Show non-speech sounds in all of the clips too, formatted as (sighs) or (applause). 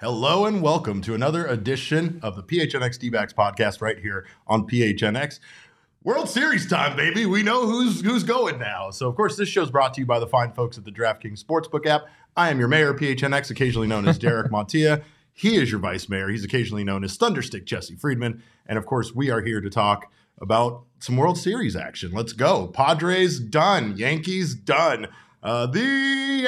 Hello and welcome to another edition of the PHNX D-backs podcast right here on PHNX. World Series time, baby. We know who's who's going now. So, of course, this show is brought to you by the fine folks at the DraftKings Sportsbook app. I am your mayor, PHNX, occasionally known as Derek (laughs) Montilla. He is your vice mayor. He's occasionally known as Thunderstick Jesse Friedman. And of course, we are here to talk about some World Series action. Let's go. Padres done. Yankees done. Uh, the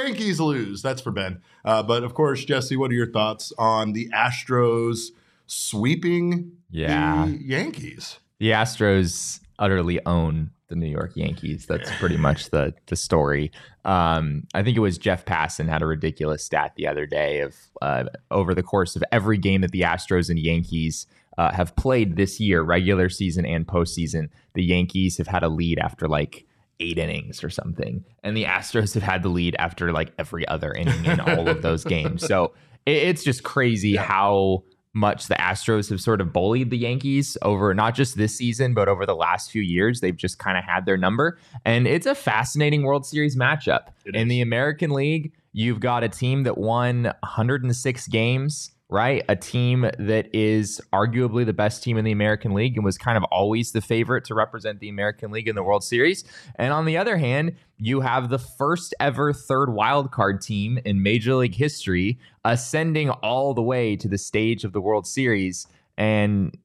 Yankees lose. That's for Ben. Uh, but of course, Jesse, what are your thoughts on the Astros sweeping Yeah. the Yankees? The Astros utterly own the New York Yankees. (laughs) That's pretty much the the story. Um, I think it was Jeff Passan had a ridiculous stat the other day of uh, over the course of every game that the Astros and Yankees uh, have played this year, regular season and postseason, the Yankees have had a lead after like eight innings or something, and the Astros have had the lead after like every other inning in all of those games. So (laughs) it, it's just crazy how much the Astros have sort of bullied the Yankees over not just this season, but over the last few years. They've just kind of had their number. And it's a fascinating World Series matchup. It In is. the American League, you've got a team that won 106 games, right? A team that is arguably the best team in the American League and was kind of always the favorite to represent the American League in the World Series. And on the other hand, you have the first ever third wild card team in Major League history ascending all the way to the stage of the World Series. And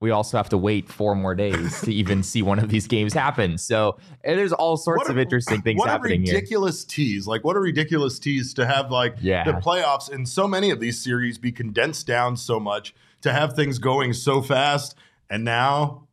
we also have to wait four more days to even (laughs) see one of these games happen. So there's all sorts What of interesting things what happening a here. ridiculous tease! Like, what a ridiculous tease to have like Yeah. the playoffs in so many of these series be condensed down so much to have things going so fast, and now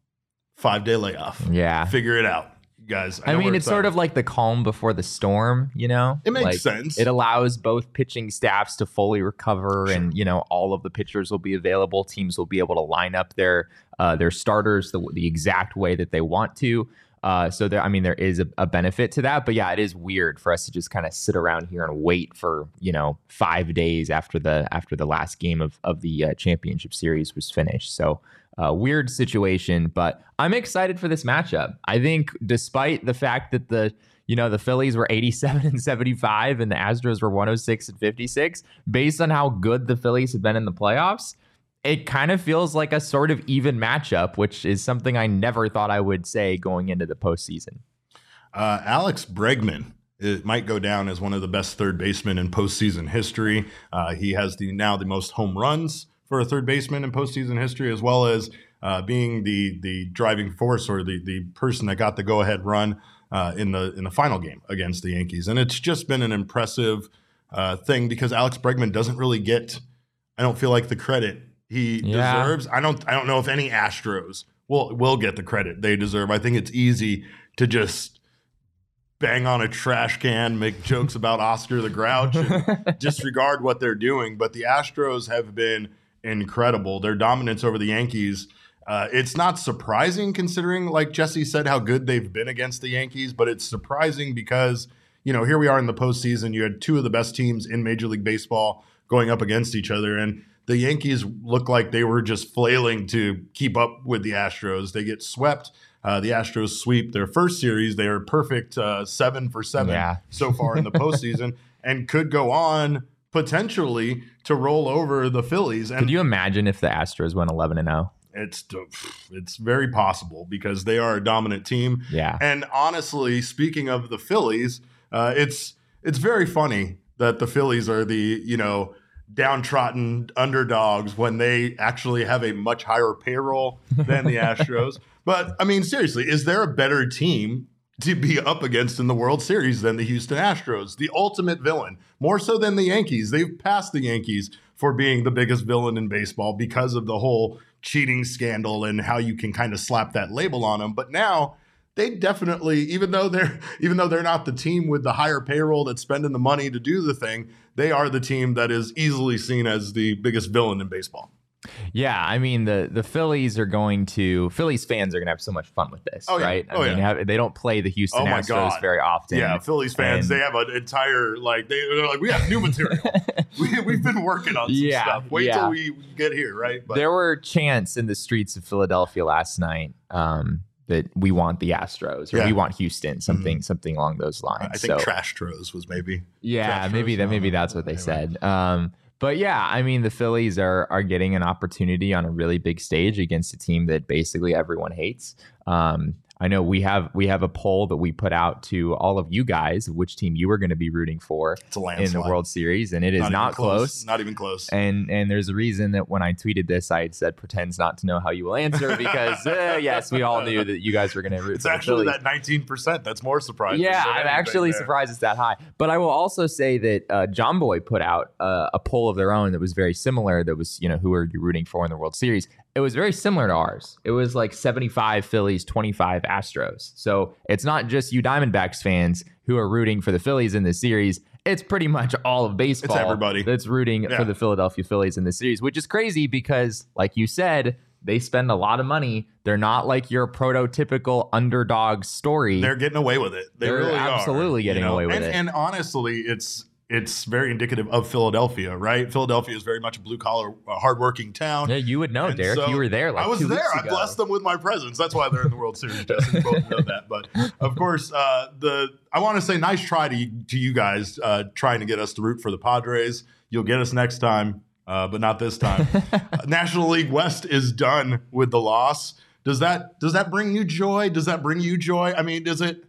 five day layoff. Yeah. Figure it out, guys. I, know mean, it's sort excited. of like the calm before the storm, you know? It makes Like, sense. It allows both pitching staffs to fully recover, and you know all of the pitchers will be available. Teams will be able to line up their uh, their starters the, the exact way that they want to. Uh, so there, I mean, there is a, a benefit to that, but yeah, it is weird for us to just kind of sit around here and wait for you know five days after the after the last game of of the uh, championship series was finished. So uh, weird situation, but I'm excited for this matchup. I think, despite the fact that the you know the Phillies were 87 and 75 and the Astros were 106 and 56, based on how good the Phillies have been in the playoffs, it kind of feels like a sort of even matchup, which is something I never thought I would say going into the postseason. Uh, Alex Bregman it might go down as one of the best third basemen in postseason history. Uh, he has the now the most home runs for a third baseman in postseason history, as well as uh, being the the driving force or the the person that got the go ahead run uh, in the in the final game against the Yankees. And it's just been an impressive uh, thing because Alex Bregman doesn't really get. I don't feel like the credit he Yeah. deserves. I don't. I don't know if any Astros will will get the credit they deserve. I think it's easy to just bang on a trash can, make jokes about Oscar the Grouch, and (laughs) disregard what they're doing. But the Astros have been incredible. Their dominance over the Yankees. Uh, it's not surprising considering, like Jesse said, how good they've been against the Yankees, but it's surprising because, you know, here we are in the postseason. You had two of the best teams in Major League Baseball going up against each other. And the Yankees look like they were just flailing to keep up with the Astros. They get swept. Uh, the Astros sweep their first series. They are perfect uh, seven for seven Yeah. so far in the (laughs) postseason and could go on potentially to roll over the Phillies. And Could you imagine if the Astros went 11 and oh? 0? it's it's very possible because they are a dominant team. Yeah. And honestly, speaking of the Phillies, uh, it's it's very funny that the Phillies are the you know downtrodden underdogs when they actually have a much higher payroll than the (laughs) Astros. but I mean, seriously, is there a better team to be up against in the World Series than the Houston Astros? The ultimate villain, more so than the Yankees. They've passed the Yankees for being the biggest villain in baseball because of the whole cheating scandal and how you can kind of slap that label on them. But now they definitely, even though they're (laughs) even though they're not the team with the higher payroll that's spending the money to do the thing, they are the team that is easily seen as the biggest villain in baseball. Yeah, I mean the the Phillies are going to Phillies fans are going to have so much fun with this, Oh, yeah. right? I Oh, mean, yeah. have, they don't play the Houston Oh, my Astros God. very often. Yeah, Phillies fans, they have an entire like they, they're like we have new material. (laughs) we, we've been working on some Yeah, stuff. Wait yeah. till we get here, right? But there were chants in the streets of Philadelphia last night um, that we want the Astros or Yeah. Mm-hmm. we want Houston, something something along those lines. I think so, Trash Tros was maybe. Yeah, Trash maybe that maybe that's what they anyway. said. Um, but yeah, I mean the Phillies are are getting an opportunity on a really big stage against a team that basically everyone hates. Um, I know we have we have a poll that we put out to all of you guys of which team you were going to be rooting for in the World Series, and it is even not, close. Not even close. And and there's a reason that when I tweeted this, I said pretends not to know how you will answer (laughs) because uh, yes, we all knew that you guys were going to root It's actually that nineteen percent. That's more surprising. Yeah, I'm actually there. surprised it's that high. But I will also say that uh, Jomboy put out uh, a poll of their own that was very similar. That was, you know, who are you rooting for in the World Series? It was very similar to ours. It was like 75 Phillies, 25 Astros. So it's not just you Diamondbacks fans who are rooting for the Phillies in this series. It's pretty much all of baseball everybody. that's rooting Yeah. for the Philadelphia Phillies in this series, which is crazy because, like you said, they spend a lot of money. They're not like your prototypical underdog story. They're getting away with it. They They're really are, absolutely getting you know? away with and, it. And honestly, it's it's very indicative of Philadelphia, right? Philadelphia is very much a blue collar, uh, hardworking town. Yeah, you would know, And Derek. so- you were there. Like I was there. I ago. blessed them with my presence. That's why they're in the World Series. Justin, both know that. But of course, uh, the I want to say nice try to you, to you guys uh, trying to get us to root for the Padres. You'll get us next time, uh, but not this time. Uh, (laughs) National League West is done with the loss. Does that does that bring you joy? Does that bring you joy? I mean, does it?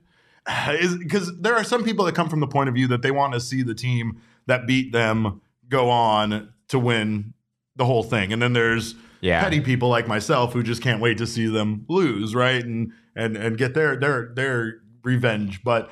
(sighs) Because there are some people that come from the point of view that they want to see the team that beat them go on to win the whole thing, and then there's Yeah. petty people like myself who just can't wait to see them lose, right? And and and get their their their revenge. But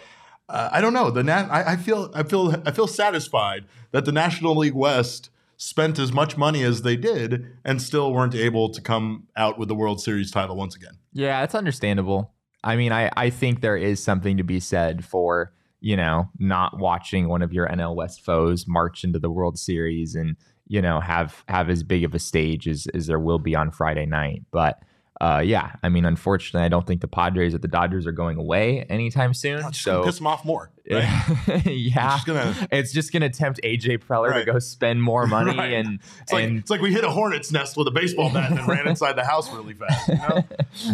uh, I don't know. The nat- I, I feel I feel I feel satisfied that the National League West spent as much money as they did and still weren't able to come out with the World Series title once again. Yeah, it's understandable. I mean, I, I think there is something to be said for, you know, not watching one of your NL West foes march into the World Series and, you know, have have as big of a stage as, as there will be on Friday night. But uh, yeah, I mean, unfortunately, I don't think the Padres or the Dodgers are going away anytime soon. Gonna so piss them off more. (laughs) Right? yeah, It's just gonna- (laughs) it's just gonna tempt AJ Preller Right. to go spend more (laughs) money Right. and It's like, and it's like we hit a hornet's nest with a baseball bat and ran inside the house really fast. You know?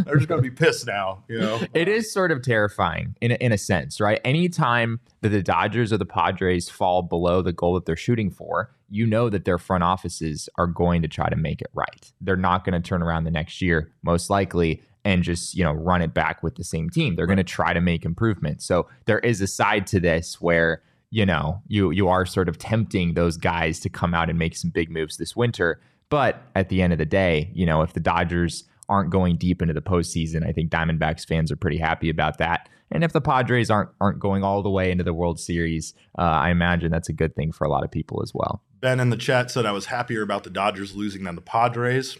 They're just gonna be pissed now. You know, It is sort of terrifying in a, in a sense, right? Anytime that the Dodgers or the Padres fall below the goal that they're shooting for, you know that their front offices are going to try to make it right. They're not going to turn around the next year, most likely, and just you know run it back with the same team. They're going to try to make improvements. So there is a side to this where you know you you are sort of tempting those guys to come out and make some big moves this winter. But at the end of the day, you know if the Dodgers aren't going deep into the postseason. I think Diamondbacks fans are pretty happy about that. And if the Padres aren't aren't going all the way into the World Series, uh, I imagine that's a good thing for a lot of people as well. Ben in the chat said I was happier about the Dodgers losing than the Padres.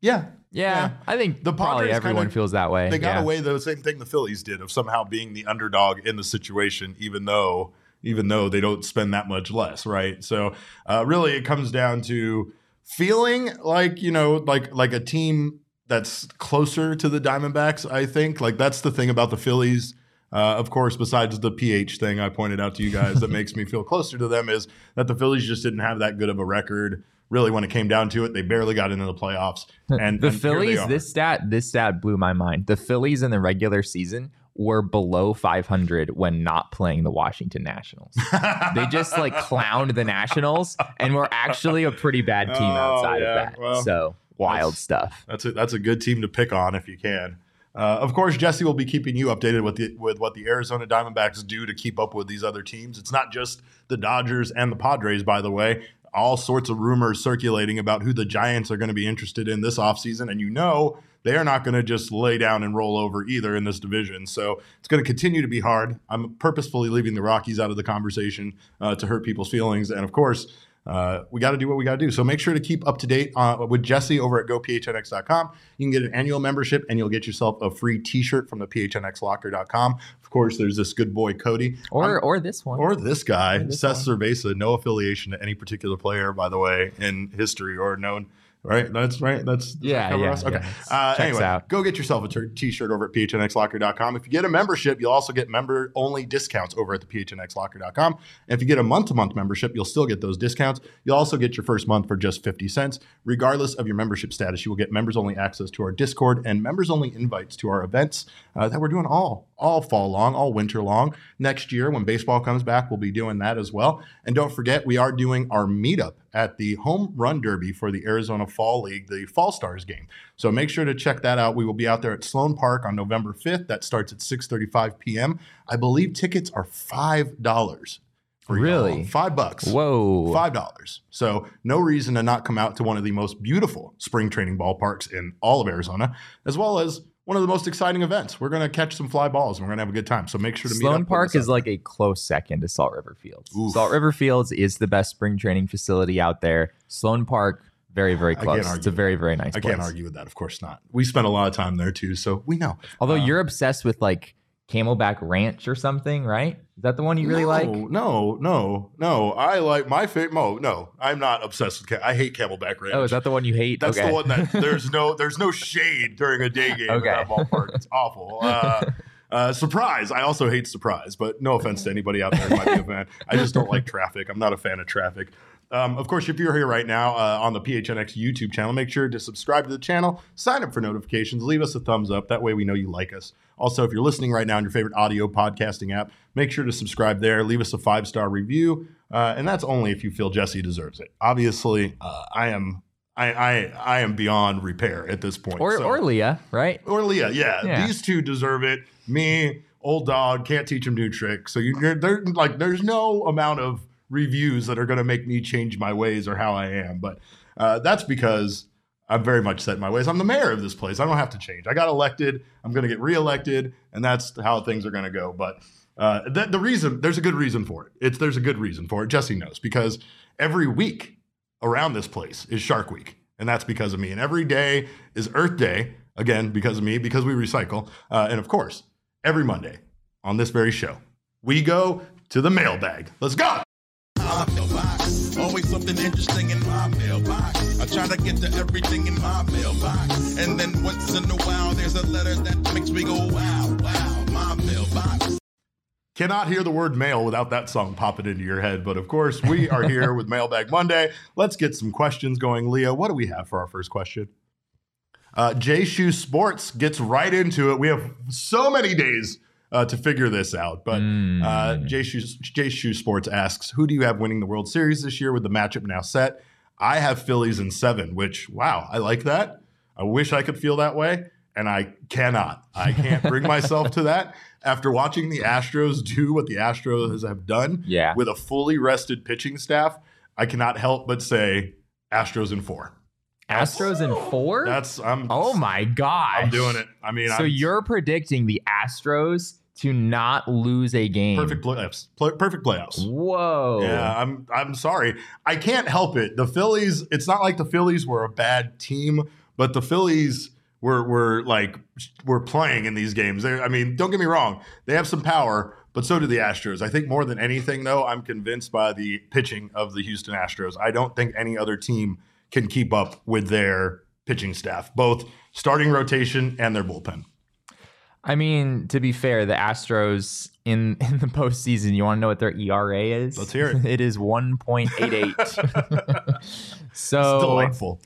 Yeah, Yeah, Yeah. I think The probably Padres everyone kinda- feels that way. they got yeah. away the same thing the Phillies did of somehow being the underdog in the situation, even though even though they don't spend that much less, right? So uh, really, it comes down to feeling like you know, like like a team that's closer to the Diamondbacks. I think like that's the thing about the Phillies. Uh, of course, besides the pH thing I pointed out to you guys that (laughs) makes me feel closer to them is that the Phillies just didn't have that good of a record. Really, when it came down to it, they barely got into the playoffs. And the and Phillies, this stat, this stat blew my mind. The Phillies in the regular season were below 500 when not playing the Washington Nationals. (laughs) they just like clowned the Nationals and were actually a pretty bad team Oh, outside yeah. of that. Well, so wild that's- stuff. That's a that's a good team to pick on if you can. Uh, of course, Jesse will be keeping you updated with the with what the Arizona Diamondbacks do to keep up with these other teams. It's not just the Dodgers and the Padres, by the way. All sorts of rumors circulating about who the Giants are going to be interested in this offseason. And you know they are not going to just lay down and roll over either in this division. So it's going to continue to be hard. I'm purposefully leaving the Rockies out of the conversation uh, to hurt people's feelings. And of course, uh, we got to do what we got to do. So make sure to keep up to date uh, with Jesse over at gophnx.com. You can get an annual membership and you'll get yourself a free T-shirt from the phnxlocker.com. Of course, there's this good boy Cody, or I'm- or this one. or this guy, Or this Seth Cerveza, no affiliation to any particular player, by the way, in history or known. Right, that's right. That's Yeah, yeah, us? Okay. yeah. Uh, anyway, out. go get yourself a t- t-shirt over at phnxlocker.com. If you get a membership, you'll also get member-only discounts over at the phnxlocker.com. And if you get a month-to-month membership, you'll still get those discounts. You'll also get your first month for just 50 cents. Regardless of your membership status, you will get members-only access to our Discord and members-only invites to our events uh, that we're doing all all fall long, all winter long. Next year, when baseball comes back, we'll be doing that as well. And don't forget, we are doing our meetup at the Home Run Derby for the Arizona Fall League, the Fall Stars game. So make sure to check that out. We will be out there at Sloan Park on November 5th. That starts at 6:35 p.m. I believe tickets are five dollars. Really? Five bucks. Whoa. Five dollars. So no reason to not come out to one of the most beautiful spring training ballparks in all of Arizona, as well as one of the most exciting events. We're going to catch some fly balls and we're going to have a good time. So make sure to meet up Sloan Park is like a close second to Salt River Fields. Oof. Salt River Fields is the best spring training facility out there. Sloan Park, very, very close. It's a very, very nice I place. can't argue with that. Of course not. We spent a lot of time there too, so we know. Although Uh, you're obsessed with like Camelback Ranch or something, right? Is that the one you really no, like? No, no, no. I like my favorite. No, no. I'm not obsessed with. Ca- I hate Camelback Ranch. Oh, is that the one you hate? That's okay. the one that (laughs) there's no there's no shade during a day game Okay. at that ballpark. It's awful. (laughs) Uh, uh, surprise! I also hate surprise, but no offense to anybody out there who might be a fan. I just don't like traffic. I'm not a fan of traffic. Um, of course, if you're here right now uh, on the PHNX YouTube channel, make sure to subscribe to the channel, sign up for notifications, leave us a thumbs up. That way we know you like us. Also, if you're listening right now on your favorite audio podcasting app, make sure to subscribe there, leave us a five star review, uh, and that's only if you feel Jesse deserves it. Obviously, uh, I am. I, I I am beyond repair at this point. or so- or Leah, right? or Leah, yeah, Yeah. These two deserve it. Me, old dog, can't teach him new tricks. So you, you're like, there's no amount of reviews that are going to make me change my ways or how I am. But uh, that's because I'm very much set in my ways. I'm the mayor of this place. I don't have to change. I got elected. I'm going to get reelected, and that's how things are going to go. But uh, the, the reason there's a good reason for it. It's there's a good reason for it. Jesse knows because every week around this place is Shark Week, and that's because of me. And every day is Earth Day, again because of me, because we recycle. Uh, and of course, every Monday on this very show, we go to the mailbag. Let's go. My mailbox. Always something interesting in my mailbox. I try to get to everything in my mailbox. And then once in a while, there's a letter that makes me go, wow, wow, my mailbox. Cannot hear the word mail without that song popping into your head. But of course, we are here with Mailbag Monday. Let's get some questions going. Leah, what do we have for our first question? Uh, J Shoe Sports gets right into it. We have so many days uh, to figure this out. But uh, J Shoe J Shoe Sports asks, "Who do you have winning the World Series this year with the matchup now set?" I have Phillies in seven. Which wow, I like that. I wish I could feel that way, and I cannot. I can't bring myself to that. After watching the Astros do what the Astros have done, Yeah. with a fully rested pitching staff, I cannot help but say Astros in four. Astros in four. That's I'm. oh my gosh! I'm doing it. I mean, So I'm, you're predicting the Astros to not lose a game? perfect playoffs. Pl- perfect playoffs. Whoa! Yeah, I'm I'm sorry. I can't help it. The Phillies, it's not like the Phillies were a bad team, but the Phillies were were like were playing in these games. They're, I mean, don't get me wrong. They have some power, but so do the Astros. I think more than anything though, I'm convinced by the pitching of the Houston Astros. I don't think any other team can keep up with their pitching staff, both starting rotation and their bullpen. I mean, to be fair, the Astros in (laughs) in the postseason, you want to know what their ERA is? Let's hear it. (laughs) it is one point eight eight. (laughs) It's so delightful.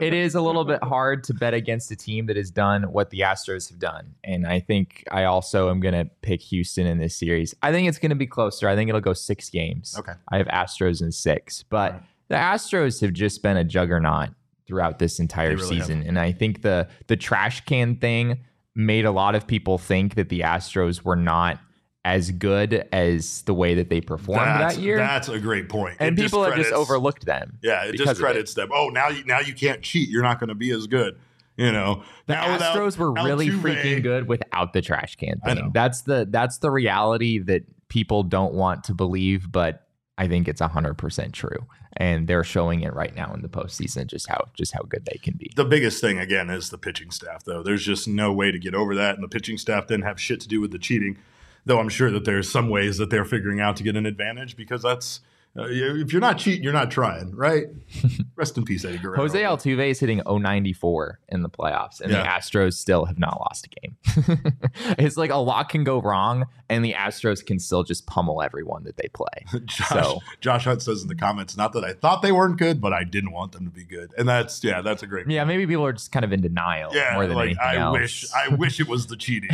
it is a little bit hard to bet against a team that has done what the Astros have done. And I think I also am going to pick Houston in this series. I think it's going to be closer. I think it'll go six games. Okay. I have Astros in six. But Right. the Astros have just been a juggernaut throughout this entire really season. And I think the the trash can thing made a lot of people think that the Astros were not as good as the way that they performed that's, that year. That's a great point. and It people have just overlooked them. Yeah, it discredits them. Oh, now you now you can't cheat. You're not going to be as good. You know, The now without Astros were really Altuve- freaking good without the trash can thing. That's the that's the reality that people don't want to believe, but I think it's hundred percent true, and they're showing it right now in the postseason just how just how good they can be. The biggest thing again is the pitching staff, though. There's just no way to get over that, and the pitching staff didn't have shit to do with the cheating. Though I'm sure that there's some ways that they're figuring out to get an advantage because that's uh, if you're not cheating, you're not trying, right? (laughs) Rest in peace, Eddie Guerrero. Jose Altuve is hitting 094 in the playoffs, and Yeah. the Astros still have not lost a game. (laughs) it's like a lot can go wrong, and the Astros can still just pummel everyone that they play. (laughs) Josh, So- Josh Hunt says in the comments, not that I thought they weren't good, but I didn't want them to be good, and that's yeah, that's a great. Yeah, maybe people are just kind of in denial Yeah, more than like anything I else. wish, I wish it was the cheating.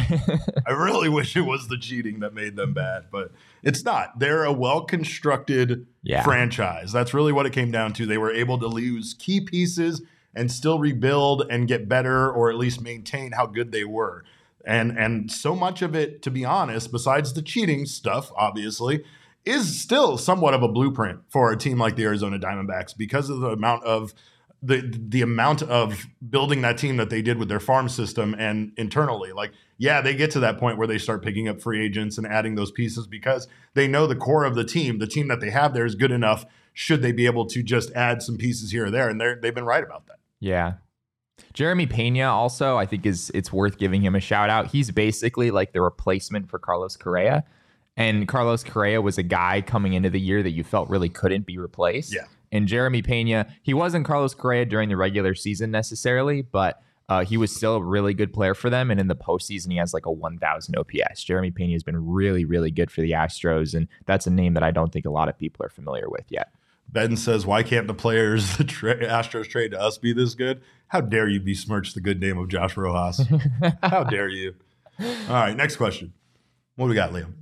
I really wish it was the cheating that made them bad, but it's not. They're a well-constructed Yeah. franchise. That's really what it came down to. They were able to lose key pieces and still rebuild and get better, or at least maintain how good they were. And and so much of it, to be honest, besides the cheating stuff, obviously, is still somewhat of a blueprint for a team like the Arizona Diamondbacks because of the amount of the the amount of building that team that they did with their farm system and internally. Like, yeah, they get to that point where they start picking up free agents and adding those pieces because they know the core of the team, the team that they have there is good enough. Should they be able to just add some pieces here or there, and they're they've been right about that. Yeah. Jeremy Pena also, I think is it's worth giving him a shout out. He's basically like the replacement for Carlos Correa. And Carlos Correa was a guy coming into the year that you felt really couldn't be replaced. Yeah. And Jeremy Pena, he wasn't Carlos Correa during the regular season necessarily, but uh, he was still a really good player for them. And in the postseason, he has like a 1,000 OPS. Jeremy Pena has been really, really good for the Astros. And that's a name that I don't think a lot of people are familiar with yet. Ben says, "Why can't the players the tra- Astros trade to us be this good? How dare you besmirch the good name of Josh Rojas? (laughs) How dare you?" All right, next question. What do we got, Liam?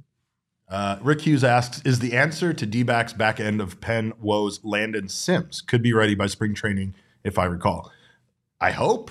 Uh, Rick Hughes asks, "Is the answer to D-backs back end of pen woes Landon Sims could be ready by spring training, if I recall? I hope.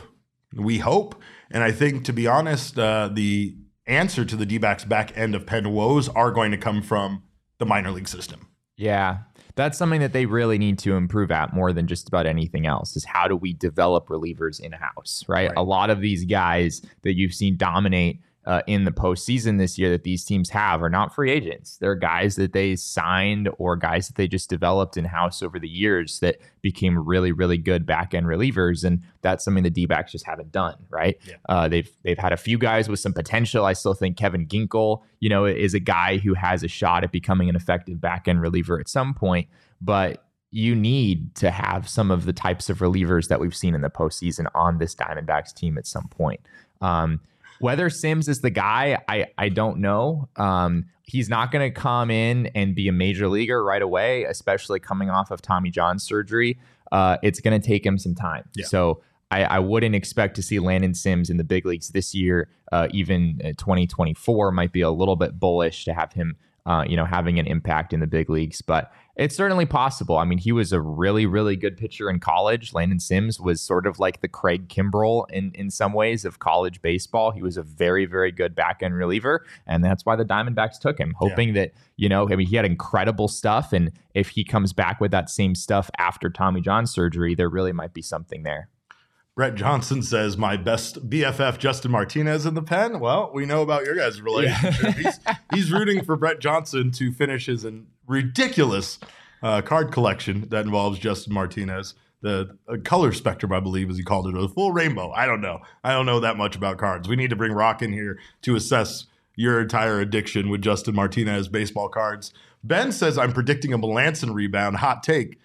We hope, and I think to be honest, uh, the answer to the D-backs back end of pen woes are going to come from the minor league system." Yeah. That's something that they really need to improve at more than just about anything else is how do we develop relievers in house, right? Right. A lot of these guys that you've seen dominate uh, in the postseason this year that these teams have are not free agents. They're guys that they signed or guys that they just developed in house over the years that became really, really good back end relievers. And that's something the D backs just haven't done, right? Yeah. Uh, they've they've had a few guys with some potential. I still think Kevin Ginkel, you know, is a guy who has a shot at becoming an effective back end reliever at some point, but you need to have some of the types of relievers that we've seen in the postseason on this Diamondbacks team at some point. Um, whether Sims is the guy, I I don't know. Um, he's not going to come in and be a major leaguer right away, especially coming off of Tommy John surgery. Uh, it's going to take him some time. Yeah. So I, I wouldn't expect to see Landon Sims in the big leagues this year. Uh, even uh, 2024 might be a little bit bullish to have him, uh, you know, having an impact in the big leagues. But it's certainly possible. I mean, he was a really, really good pitcher in college. Landon Sims was sort of like the Craig Kimbrel in in some ways of college baseball. He was a very, very good back end reliever, and that's why the Diamondbacks took him, hoping that you know, I mean, he had incredible stuff, and if he comes back with that same stuff after Tommy John surgery, there really might be something there. Brett Johnson says, "My best BFF Justin Martinez in the pen." Well, we know about your guys' relationship. he's, he's rooting for Brett Johnson to finish his ridiculous uh, card collection that involves Justin Martinez. The uh, color spectrum, I believe, as he called it, or the full rainbow. I don't know. I don't know that much about cards. We need to bring Rock in here to assess your entire addiction with Justin Martinez baseball cards. Ben says, "I'm predicting a Melancon rebound." Hot take.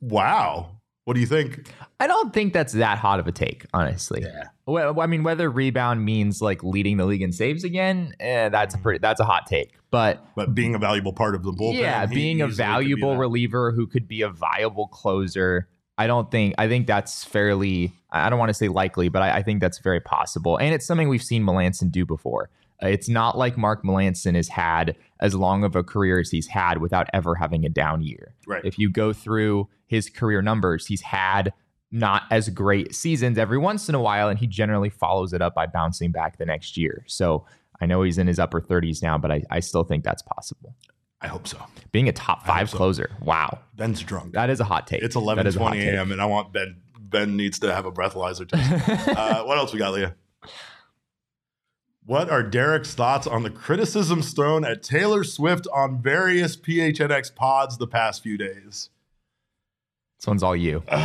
Wow. What do you think? I don't think that's that hot of a take, honestly. Yeah. Well, I mean, whether rebound means like leading the league in saves again, eh, that's a pretty that's a hot take. But but being a valuable part of the bullpen. yeah, he being a easily could be valuable reliever who could be a viable closer, I don't think I think that's fairly I don't want to say likely, but I, I think that's very possible. And it's something we've seen Melancon do before. Uh, it's not like Mark Melancon has had as long of a career as he's had without ever having a down year. Right. If you go through his career numbers, he's had not as great seasons every once in a while, and he generally follows it up by bouncing back the next year. So I know he's in his upper 30s now, but I, I still think that's possible. I hope so. Being a top five so. closer, wow, Ben's drunk. that is a hot take. it's That eleven is twenty a.m. and I want Ben. Ben needs to have a breathalyzer test. (laughs) uh, what else we got, Leah? What are Derek's thoughts on the criticisms thrown at Taylor Swift on various PHNX pods the past few days? This one's all you. (sighs) all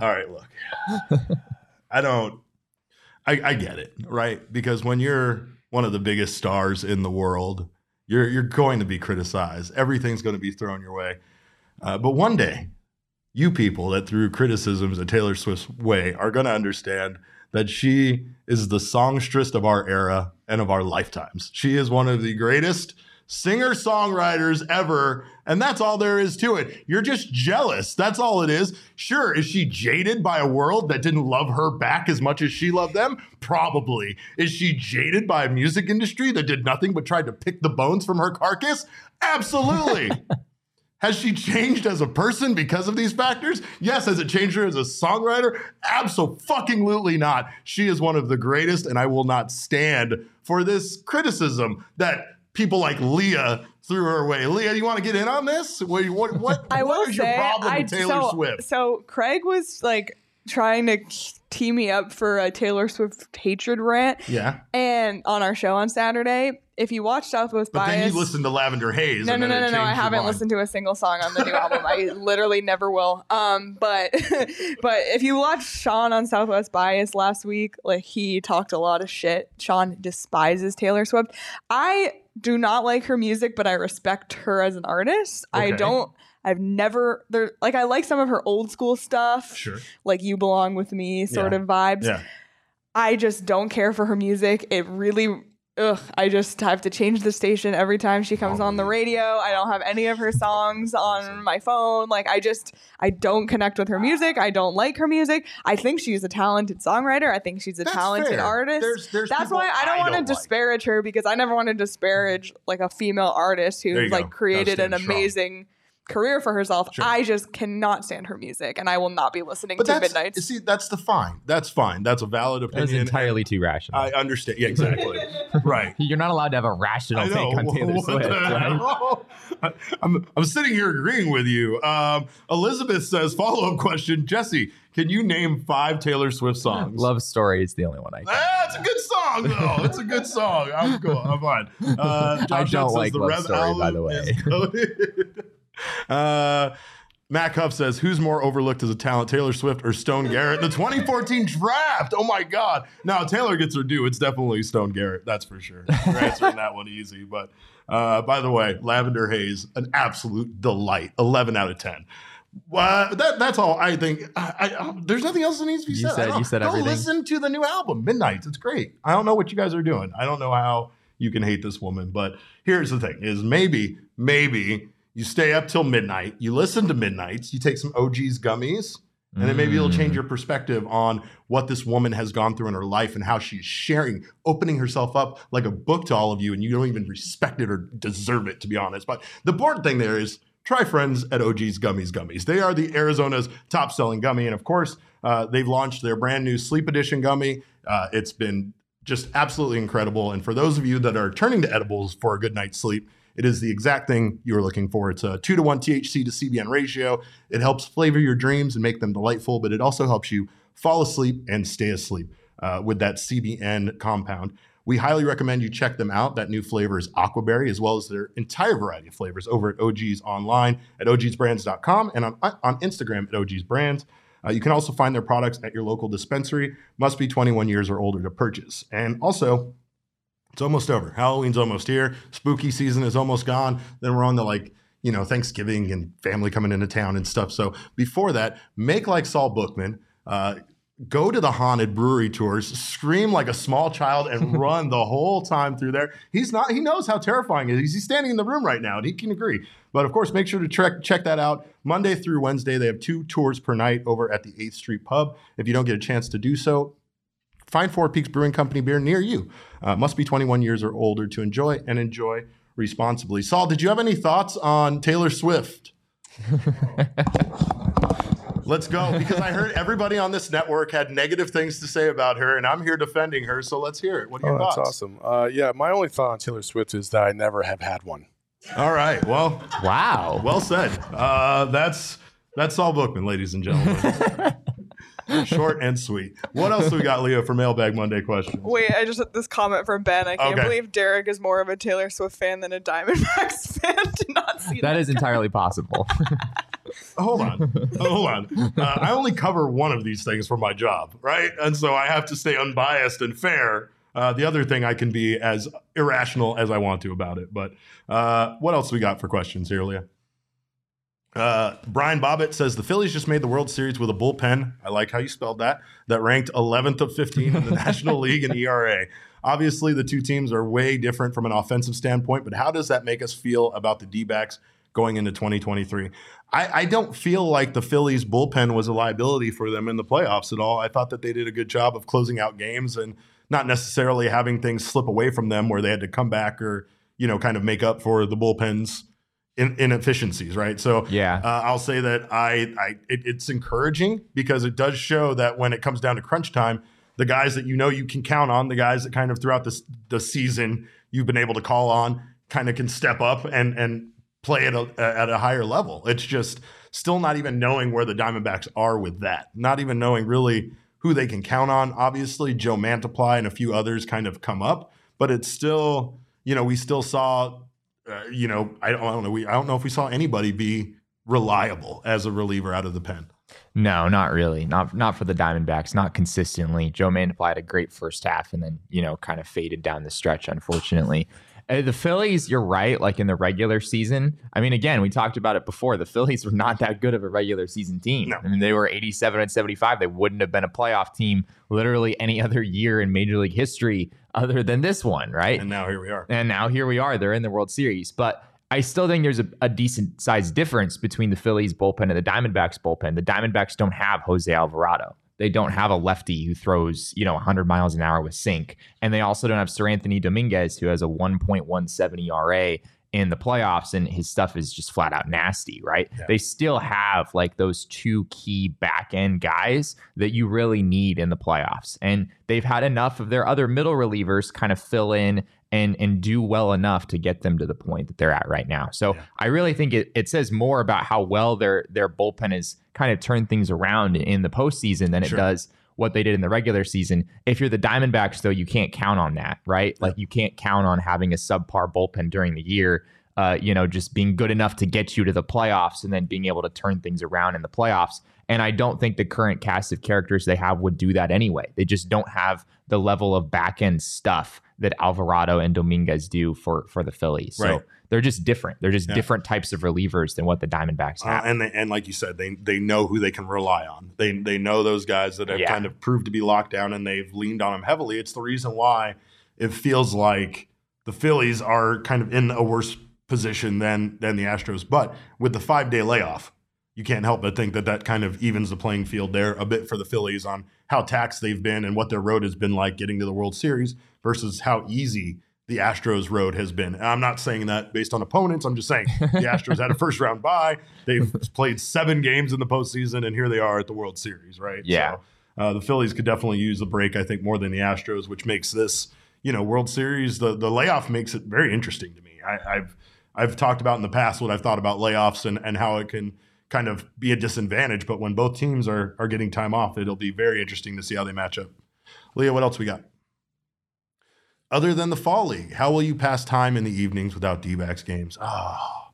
right, look. I don't I, I get it, right? Because when you're one of the biggest stars in the world, you're you're going to be criticized. Everything's going to be thrown your way. Uh, but one day, you people that threw criticisms at Taylor Swift's way are going to understand that she is the songstress of our era and of our lifetimes. She is one of the greatest singer songwriters ever. And that's all there is to it. You're just jealous. That's all it is. Sure, is she jaded by a world that didn't love her back as much as she loved them? Probably. Is she jaded by a music industry that did nothing but tried to pick the bones from her carcass? Absolutely. (laughs) Has she changed as a person because of these factors? Yes. Has it changed her as a songwriter? Absolutely not. She is one of the greatest, and I will not stand for this criticism that people like Leah threw her way. Leah, you want to get in on this? What what what, (laughs) I what will is say, your problem I, with Taylor so, Swift? So Craig was like trying to tee me up for a Taylor Swift hatred rant, yeah. and on our show on Saturday, if you watch Southwest But Bias, then you listened to Lavender Haze. no, no, no, no, no. I haven't mind. listened to a single song on the new album. I (laughs) literally never will. Um, but (laughs) but if you watch Sean on Southwest Bias last week, like he talked a lot of shit. Sean despises Taylor Swift. I do not like her music, but I respect her as an artist. I don't. I've never there like I like some of her old school stuff, Sure. like "You Belong with Me" sort Yeah. of vibes. Yeah. I just don't care for her music. It really, ugh, I just have to change the station every time she comes on the radio. I don't have any of her songs on my phone. Like, I just, I don't connect with her music. I don't like her music. I think she's a talented songwriter. I think she's a talented fair. artist. There's- there's That's why I don't want to like. disparage her because I never want to disparage like a female artist There who go. like created an strong. amazing career for herself. Sure. I just cannot stand her music and I will not be listening But to that's Midnights. see, that's the fine. That's fine. That's a valid That was opinion. entirely too rational. I understand. Yeah, exactly. (laughs) right. You're not allowed to have a rational take on (laughs) Taylor What Swift, right? I- I'm, I'm sitting here agreeing with you. Um, Elizabeth says, follow up question. Jesse, can you name five Taylor Swift songs? Love Story is the only one I can. Ah, it's a good song, though. It's a good song. I'm cool. I'm fine. Uh, (laughs) I don't says like the Love Rev Story, by the way. Uh, Matt Huff says, "Who's more overlooked as a talent, Taylor Swift or Stone Garrett?" The 2014 draft. Oh my God! Now Taylor gets her due. It's definitely Stone Garrett. That's for sure. We're answering that one easy. But uh, by the way, Lavender Haze, an absolute delight. 11 out of 10. Well, that, that's all I think. I, I, um, there's nothing else that needs to be You said. Said- you said go everything. listen to the new album, Midnights. It's great. I don't know what you guys are doing. I don't know how you can hate this woman, but here's the thing: is maybe, maybe you stay up till midnight, you listen to Midnights, you take some OG's gummies, and then maybe it'll Mm. change your perspective on what this woman has gone through in her life and how she's sharing, opening herself up like a book to all of you, and you don't even respect it or deserve it, to be honest. But the important thing there is try friends at OG's Gummies Gummies. They are the Arizona's top selling gummy. And of course, uh, they've launched their brand new Sleep Edition gummy. Uh, it's been just absolutely incredible. And for those of you that are turning to edibles for a good night's sleep, it is the exact thing you are looking for. It's a two to one THC to CBN ratio. It helps flavor your dreams and make them delightful, but it also helps you fall asleep and stay asleep uh, with that CBN compound. We highly recommend you check them out. That new flavor is Aquaberry, as well as their entire variety of flavors over at OG's online at ogsbrands.com and on, on Instagram at OG's Brands. Uh, you can also find their products at your local dispensary. Must be 21 years or older to purchase. And also, it's almost over. Halloween's almost here. Spooky season is almost gone. Then we're on the like, you know, Thanksgiving and family coming into town and stuff. So before that, make like Saul Bookman. Uh, go to the haunted brewery tours, scream like a small child, and (laughs) run the whole time through there. He's not. He knows how terrifying it is. He's standing in the room right now, and he can agree. But of course, make sure to check check that out. Monday through Wednesday, they have two tours per night over at the Eighth Street Pub. If you don't get a chance to do so, Find Four Peaks Brewing Company beer near you. Uh, must be 21 years or older to enjoy and enjoy responsibly. Saul, did you have any thoughts on Taylor Swift? (laughs) Let's go because I heard everybody on this network had negative things to say about her, and I'm here defending her. So let's hear it. What are your Oh, that's awesome. Uh, yeah, my only thought on Taylor Swift is that I never have had one. All right. Well, Wow. well said. Uh, that's that's Saul Bookman, ladies and gentlemen. (laughs) (laughs) Short and sweet. What else do we got, Leo, for Mailbag Monday questions? Wait, I just had this comment from Ben. I can't Okay. believe Derek is more of a Taylor Swift fan than a Diamondbacks (laughs) fan. (laughs) Did not see that. that is entirely possible. Hold on. Hold on. Uh, I only cover one of these things for my job, right? And so I have to stay unbiased and fair. Uh, the other thing, I can be as irrational as I want to about it. But uh, what else we got for questions here, Leah? Uh, Brian Bobbitt says the Phillies just made the World Series with a bullpen. I like how you spelled that. That ranked 11th of 15 in the (laughs) National League in ERA. Obviously, the two teams are way different from an offensive standpoint, but how does that make us feel about the D backs going into 2023? I, I don't feel like the Phillies bullpen was a liability for them in the playoffs at all. I thought that they did a good job of closing out games and not necessarily having things slip away from them where they had to come back or, you know, kind of make up for the bullpen's in, inefficiencies, right? So Yeah. uh, I'll say that I, I it, it's encouraging because it does show that when it comes down to crunch time, the guys that you know you can count on, the guys that kind of throughout this the season you've been able to call on, kind of can step up and and play at a at a higher level. It's just still not even knowing where the Diamondbacks are with that, not even knowing really who they can count on. Obviously, Joe Mantiply and a few others kind of come up, but it's still you know we still saw uh, you know, I don't, I don't know. We I don't know if we saw anybody be reliable as a reliever out of the pen. No, not really. Not not for the Diamondbacks. Not consistently. Joe Mantiply had a great first half, and then you know kind of faded down the stretch. Unfortunately, uh, the Phillies. You're right. Like in the regular season. I mean, again, we talked about it before. The Phillies were not that good of a regular season team. No. I mean, they were 87 and 75. They wouldn't have been a playoff team literally any (laughs) other year in Major League history other than this one, right? And now here we are. And now here we are. They're in the World Series. But I still think there's a, a decent sized difference between the Phillies bullpen and the Diamondbacks bullpen. The Diamondbacks don't have Jose Alvarado. They don't have a lefty who throws, you know, 100 miles an hour with sink. And they also don't have Seranthony Dominguez, who has a 1.17 ERA in the playoffs, and his stuff is just flat out nasty, right? Yeah. They still have like those two key back end guys that you really need in the playoffs. And they've had enough of their other middle relievers kind of fill in and and do well enough to get them to the point that they're at right now. So Yeah. I really think it, it says more about how well their their bullpen has kind of turned things around in the postseason than it Sure. does what they did in the regular season. If you're the Diamondbacks, though, you can't count on that, right? Like you can't count on having a subpar bullpen during the year. Uh, you know, just being good enough to get you to the playoffs and then being able to turn things around in the playoffs. And I don't think the current cast of characters they have would do that anyway. They just don't have the level of back end stuff that Alvarado and Dominguez do for for the Phillies. Right. So they're just different. They're just Yeah. different types of relievers than what the Diamondbacks Uh, have. and they, and like you said, they they know who they can rely on. They they know those guys that have Yeah. kind of proved to be locked down, and they've leaned on them heavily. It's the reason why it feels like the Phillies are kind of in a worse position than than the Astros. But with the five day layoff, you can't help but think that that kind of evens the playing field there a bit for the Phillies on how taxed they've been and what their road has been like getting to the World Series versus how easy the Astros road has been. And I'm not saying that based on opponents. I'm just saying the (laughs) Astros had a first round bye. They've played seven games in the postseason, and here they are at the World Series, right? Yeah. So, uh, the Phillies could definitely use the break, I think, more than the Astros, which makes this, you know, World Series. The the layoff makes it very interesting to me. I, I've I've talked about in the past what I've thought about layoffs and, and how it can kind of be a disadvantage. But when both teams are are getting time off, it'll be very interesting to see how they match up. Leah, what else we got? Other than the fall league, how will you pass time in the evenings without D-backs games? Ah.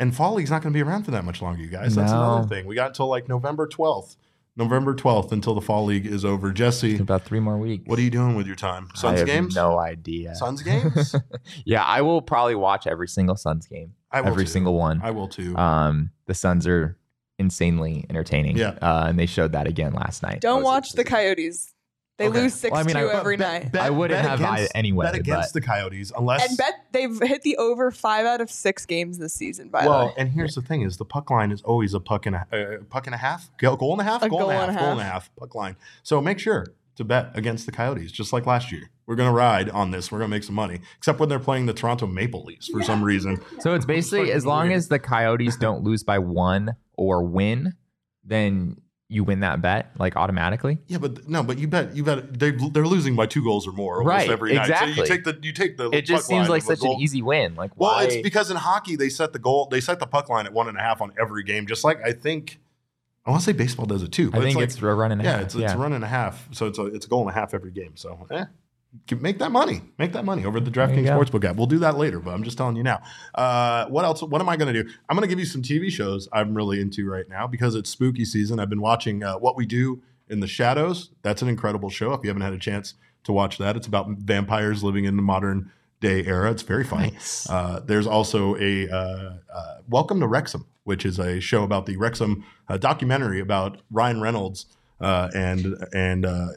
And fall league's not going to be around for that much longer, you guys. That's No. another thing. We got until like November 12th. November 12th until the fall league is over. Jesse, About three more weeks. what are you doing with your time? Suns I have games? No idea. Suns games? (laughs) yeah, I will probably watch every single Suns game. I will every too. single one. I will too. Um, the Suns are insanely entertaining. Yeah. uh, and they showed that again last night. Don't watch the Coyotes. They Okay. lose six Well, I mean, two I- every Bet- night. bet- I wouldn't bet have against- I anyway, Bet against but- the Coyotes, unless and bet they've hit the over five out of six games this season. By the Well, way, and here's the thing: is the puck line is always a puck and a uh, puck and a half, goal, goal and a half, A goal, goal and a half, and goal and a half. half puck line. So make sure to bet against the Coyotes, just like last year. We're gonna ride on this. We're gonna make some money, except when they're playing the Toronto Maple Leafs for some reason. (laughs) So it's basically fucking as long weird. as the Coyotes don't lose by one or win, then you win that bet like automatically. Yeah, but no, but you bet you bet they they're losing by two goals or more almost Right, every night. So exactly. you take the you take the It just seems like such goal. an easy win. Like Well, why? it's because in hockey they set the goal, they set the puck line at one and a half on every game, just like I think I want to say baseball does it too. I but think like- it's a run and a yeah, half. it's, it's a run and a half. So it's a it's a goal and a half every game. So eh, make that money. Make that money over at the DraftKings. Sportsbook app. We'll do that later, but I'm just telling you now. Uh, what else? What am I going to do? I'm going to give you some TV shows I'm really into right now because it's spooky season. I've been watching uh, What We Do in the Shadows. That's an incredible show. If you haven't had a chance to watch that, it's about vampires living in the modern day era. It's very funny. Nice. Uh, there's also a uh, uh, Welcome to Wrexham, which is a show about the Wrexham uh, documentary about Ryan Reynolds uh, and and uh,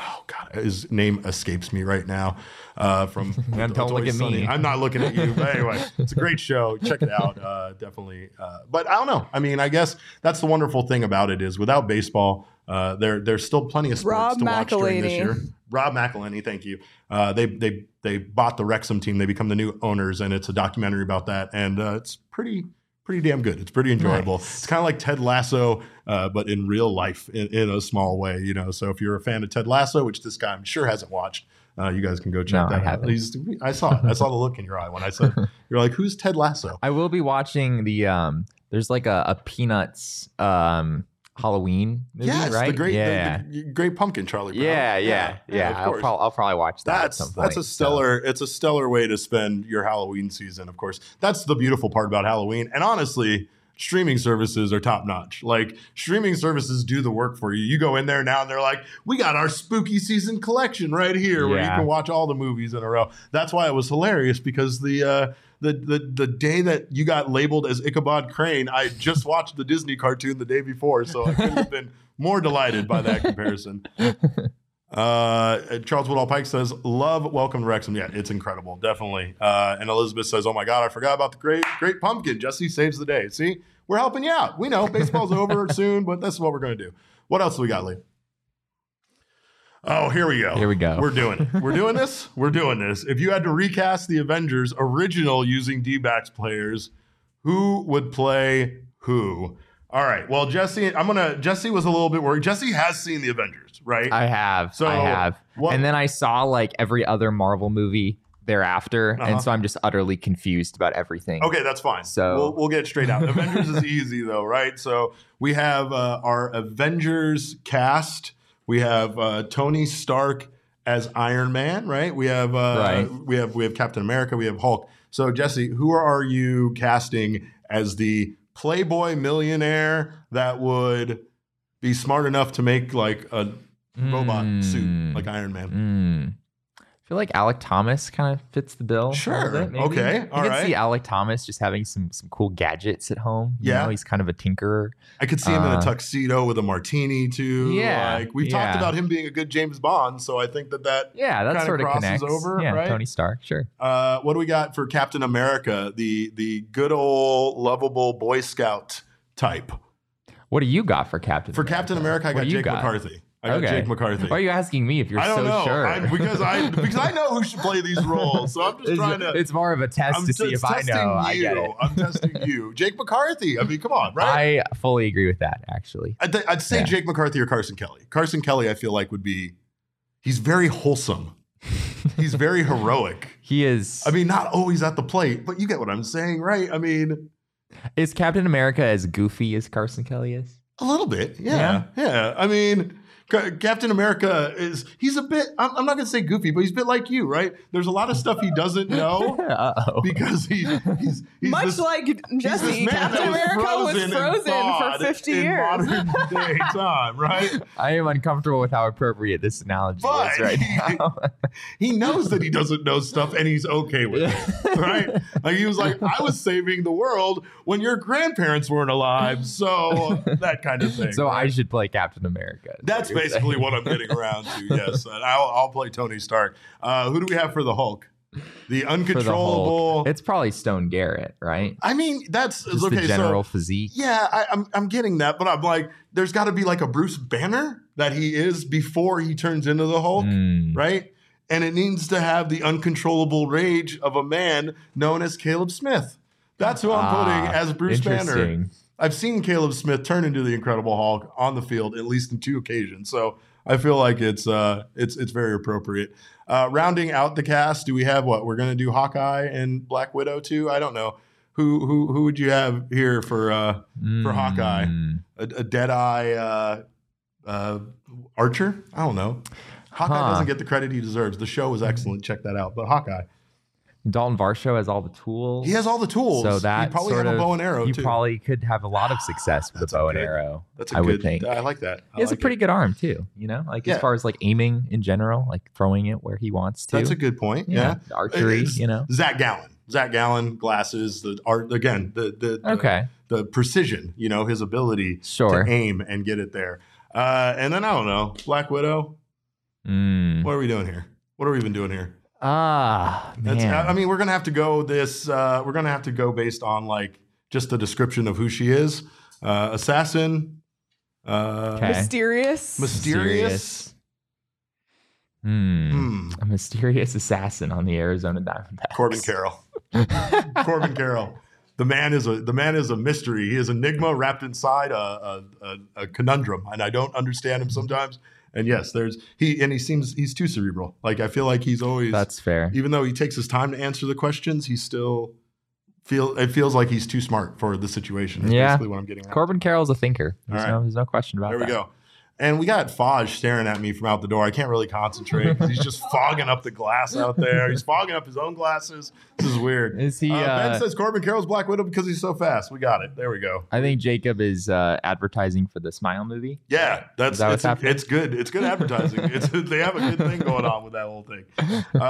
oh god, his name escapes me right now. Uh, from (laughs) Don't It's look Always at me. I'm not looking at you, but anyway, it's a great show. Check it out, uh, definitely. Uh, but I don't know. I mean, I guess that's the wonderful thing about it is without baseball, uh, there there's still plenty of sports Rob to watch during this year. Rob McElhenney, thank you. Uh, they they they bought the Wrexham team. They become the new owners, and it's a documentary about that, and uh, it's pretty pretty damn good. It's pretty enjoyable. Nice. It's kind of like Ted Lasso, uh, but in real life in, in a small way, you know. So if you're a fan of Ted Lasso, which this guy I'm sure hasn't watched, uh, you guys can go check No, I that out. haven't. He's, I saw it. I saw the look in your eye when I said (laughs) you're like, "Who's Ted Lasso?" I will be watching the um. There's like a, a Peanuts um Halloween movie, yes, right? the great, yeah. the, great pumpkin, Charlie. Brown. yeah, yeah, yeah, of I'll, course. prob- I'll probably watch that. That's point, that's a so. stellar it's a stellar way to spend your Halloween season. Of course, that's the beautiful part about Halloween. And honestly, streaming services are top notch. Like streaming services do the work for you. You go in there now and they're like, "We got our spooky season collection right here, where you can watch all the movies in a row." That's why it was hilarious because the. Uh, the, the, the day that you got labeled as Ichabod Crane, I just (laughs) watched the Disney cartoon the day before, so I couldn't have been more delighted by that comparison. (laughs) Uh, Charles Woodall Pike says, "Love Welcome to Wrexham." Yeah, it's incredible, definitely. Uh, and Elizabeth says, "Oh my God, I forgot about the great, great pumpkin." Jesse saves the day. See, we're helping you out. We know baseball's over (laughs) soon, but this is what we're going to do. What else do we got, Lee? Oh, here we go. Here we go. We're doing it. We're doing this. We're doing this. If you had to recast the Avengers original using D-backs players, who would play who? All right. Well, Jesse, I'm gonna. Jesse was a little bit worried. Jesse has seen the Avengers, right? I have. So, I have. what- and then I saw like every other Marvel movie thereafter, Uh-huh. and so I'm just utterly confused about everything. Okay, that's fine. So- we'll, we'll get straight out. Avengers is (laughs) easy though, right? So we have uh, our Avengers cast. We have uh, Tony Stark as Iron Man, right? We have uh, Right. we have we have Captain America. We have Hulk. So Jesse, who are you casting as the Playboy millionaire that would be smart enough to make like a robot suit Mm. like Iron Man? Mm. I feel like Alek Thomas kind of fits the bill. Sure. bit. Okay. I All can right. see Alek Thomas just having some some cool gadgets at home. You Yeah. know, he's kind of a tinkerer. I could see him in a Uh, tuxedo with a martini too. Yeah, like we've talked about him being a good James Bond, so I think that that. Yeah, that sort of crosses connects. over, yeah, right? Tony Stark, sure. Uh, what do we got for Captain America? The the good old lovable Boy Scout type. What do you got for Captain? For America? Captain America, I What got Jake got? McCarthy. I got Okay. Jake McCarthy. Why are you asking me if you're I don't so know sure? I, because I (laughs) because I know who should play these roles. So I'm just it's, trying to. it's more of a test I'm to see if I know. I you. get it. I'm testing (laughs) you, Jake McCarthy. I mean, come on, right? I fully agree with that. Actually, I'd, th- I'd say Yeah. Jake McCarthy or Carson Kelly. Carson Kelly, I feel like would be. He's very wholesome. he's very heroic. (laughs) he is. I mean, not always at the plate, but you get what I'm saying, right? I mean, is Captain America as goofy as Carson Kelly is? a little bit, yeah, yeah. I mean, Captain America is he's a bit. I'm, I'm not gonna say goofy, but he's a bit like you, right? There's a lot of stuff he doesn't (laughs) know Uh oh. because he, he's he's Much this, like Jesse, man Captain America was and frozen for 50 in years. modern (laughs) day time, right? I am uncomfortable with how appropriate this analogy But is right he- now. he knows that he doesn't know stuff and he's okay with it, (laughs) right? Like he was like, I was saving the world when your grandparents weren't alive, so that kind of thing. so right? I should play Captain America. That's what you're basically what I'm getting around to. (laughs) Yes, I'll, I'll play Tony Stark. Uh, who do we have for the Hulk? The For the uncontrollable. It's probably Stone Garrett, right? I mean, that's Just okay. the general so physique. yeah, I, I'm I'm getting that, but I'm like, there's got to be like a Bruce Banner that he is before he turns into the Hulk. Mm. right? And it needs to have the uncontrollable rage of a man known as Caleb Smith. That's who I'm Ah, putting as Bruce Banner. I've seen Caleb Smith turn into the Incredible Hulk on the field at least in two occasions, so I feel like it's uh, it's it's very appropriate. Uh, rounding out the cast, do we have what we're going to do? Hawkeye and Black Widow too? I don't know. who who who would you have here for uh for Hawkeye? Mm. A, a dead eye uh, uh, Archer? I don't know. Hawkeye Huh. doesn't get the credit he deserves. The show was excellent. Check that out. But Hawkeye, Daulton Varsho has all the tools. he has all the tools. So that he probably sort have a of, bow and arrow You too. probably could have a lot of success with a That's a bow and good- arrow. That's a I good. would think. I like that. I He has like a pretty it. good arm too. You know, like Yeah. as far as like aiming in general, like throwing it where he wants to. That's a good point. Yeah. The archery. It's You know. Zac Gallen. Zac Gallen glasses. The art again. The the, the Okay. The precision. You know his ability Sure. to aim and get it there. Uh, and then I don't know. Black Widow. Mm. What are we doing here? What are we even doing here? Ah, That's, man. I mean, we're gonna have to go this. Uh, we're gonna have to go based on like just the description of who she is. Uh, assassin. Uh, Okay. Mysterious. Mysterious. Hmm. Hmm. A mysterious assassin on the Arizona Diamondbacks. Corbin Carroll. (laughs) Corbin Carroll. The man is a the man is a mystery. He is enigma wrapped inside a, a, a, a conundrum, and I don't understand him sometimes. And yes, there's he and he seems he's too cerebral. Like I feel like he's always That's fair. even though he takes his time to answer the questions, he still feel it feels like he's too smart for the situation. Yeah. basically what I'm getting at. Corbin Carroll's a thinker. There's, right. no, there's no question about that. There we that. go. And we got Faj staring at me from out the door. I can't really concentrate 'cause he's just (laughs) fogging up the glass out there. He's fogging up his own glasses. This is weird. Is he? Uh, Uh, ben says Corbin Carroll's Black Widow because he's so fast. We got it. There we go. I think Jacob is uh, advertising for the Smile movie. Yeah, that's that it's, it's good. It's good advertising. it's they have a good thing going on with that whole thing. (laughs)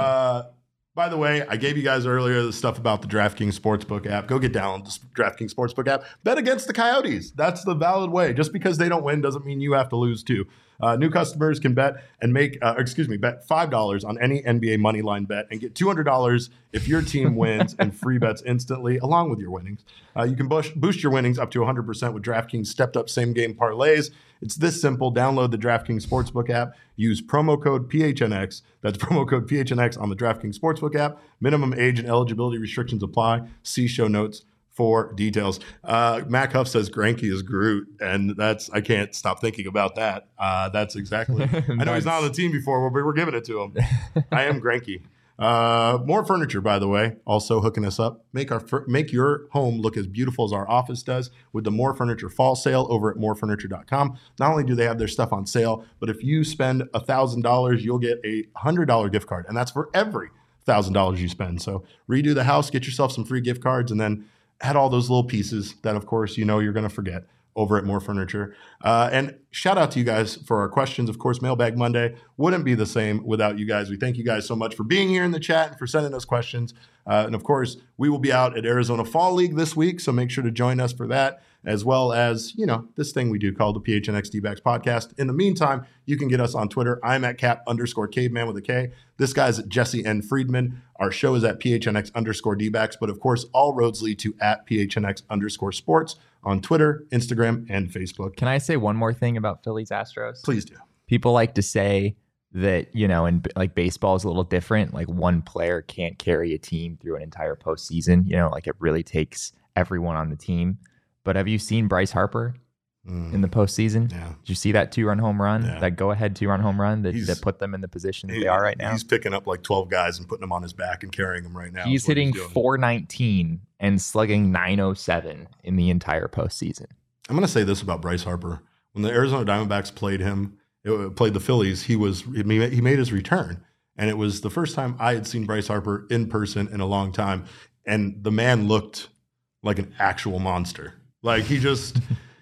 By the way, I gave you guys earlier the stuff about the DraftKings Sportsbook app. Go get down the DraftKings Sportsbook app. Bet against the Coyotes. That's the valid way. Just because they don't win doesn't mean you have to lose too. Uh, new customers can bet and make, uh, excuse me, bet five dollars on any NBA money line bet and get two hundred dollars if your team (laughs) wins and free bets instantly along with your winnings. Uh, you can boost, boost your winnings up to 100% with DraftKings stepped up same game parlays. It's this simple. Download the DraftKings Sportsbook app. Use promo code PHNX. That's promo code PHNX on the DraftKings Sportsbook app. Minimum age and eligibility restrictions apply. See show notes for details. Uh, Mac Huff says Granky is Groot, and that's I can't stop thinking about that. Uh, that's exactly. (laughs) I know he's not on the team before, but we're giving it to him. (laughs) I am Granky. Uh, more furniture, by the way, also hooking us up. Make our make your home look as beautiful as our office does with the More Furniture Fall Sale over at morefurniture.com. Not only do they have their stuff on sale, but if you spend a thousand dollars, you'll get a hundred dollar gift card, and that's for every thousand dollars you spend. So redo the house, get yourself some free gift cards, and then add all those little pieces that, of course, you know you're going to forget over at More Furniture. Uh, and shout out to you guys for our questions. Of course, Mailbag Monday wouldn't be the same without you guys. We thank you guys so much for being here in the chat and for sending us questions. Uh, and of course, we will be out at Arizona Fall League this week, so make sure to join us for that, as well as, you know, this thing we do called the PHNX D-Backs podcast. In the meantime, you can get us on Twitter. I'm at cap underscore caveman with a K. This guy's at Jesse N. Friedman. Our show is at PHNX underscore D-Backs, but of course, all roads lead to at PHNX underscore sports on Twitter, Instagram, and Facebook. Can I say one more thing about Phillies Astros? Please do. People like to say that you know, and like baseball is a little different. Like one player can't carry a team through an entire postseason. You know, like it really takes everyone on the team. But have you seen Bryce Harper Mm. in the postseason? Yeah. Did you see that two run home run, Yeah. that go ahead two run home run that, that put them in the position that He- they are right now? He's picking up like 12 guys and putting them on his back and carrying them right now. He's hitting doing. 419 and slugging 907 in the entire postseason. I'm going to say this about Bryce Harper. When the Arizona Diamondbacks played him, it, played the Phillies, he was he made his return, and it was the first time I had seen Bryce Harper in person in a long time, and the man looked like an actual monster. Like he just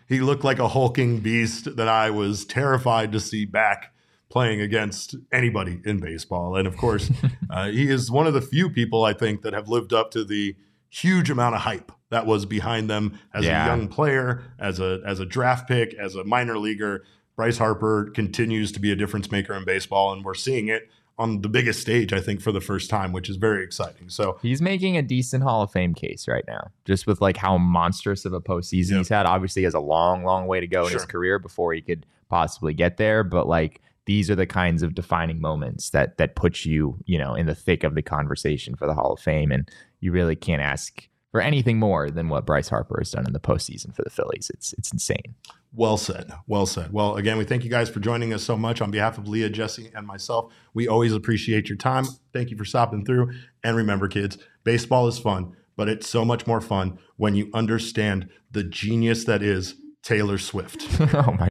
he looked like a hulking beast that I was terrified to see back playing against anybody in baseball. And of course, (laughs) uh, he is one of the few people I think that have lived up to the huge amount of hype that was behind them as Yeah. a young player, as a as a draft pick, as a minor leaguer. Bryce Harper continues to be a difference maker in baseball, and we're seeing it on the biggest stage, I think, for the first time, which is very exciting. So He's making a decent Hall of Fame case right now, just with like how monstrous of a postseason Yep. he's had. Obviously, he has a long, long way to go in his career before he could possibly get there. But like these are the kinds of defining moments that that put you, you know, in the thick of the conversation for the Hall of Fame, and you really can't ask for anything more than what Bryce Harper has done in the postseason for the Phillies. It's it's insane. Well said. Well said. Well, again, we thank you guys for joining us so much on behalf of Leah, Jesse, and myself. We always appreciate your time. Thank you for stopping through. And remember, kids, baseball is fun, but it's so much more fun when you understand the genius that is Taylor Swift. (laughs) oh my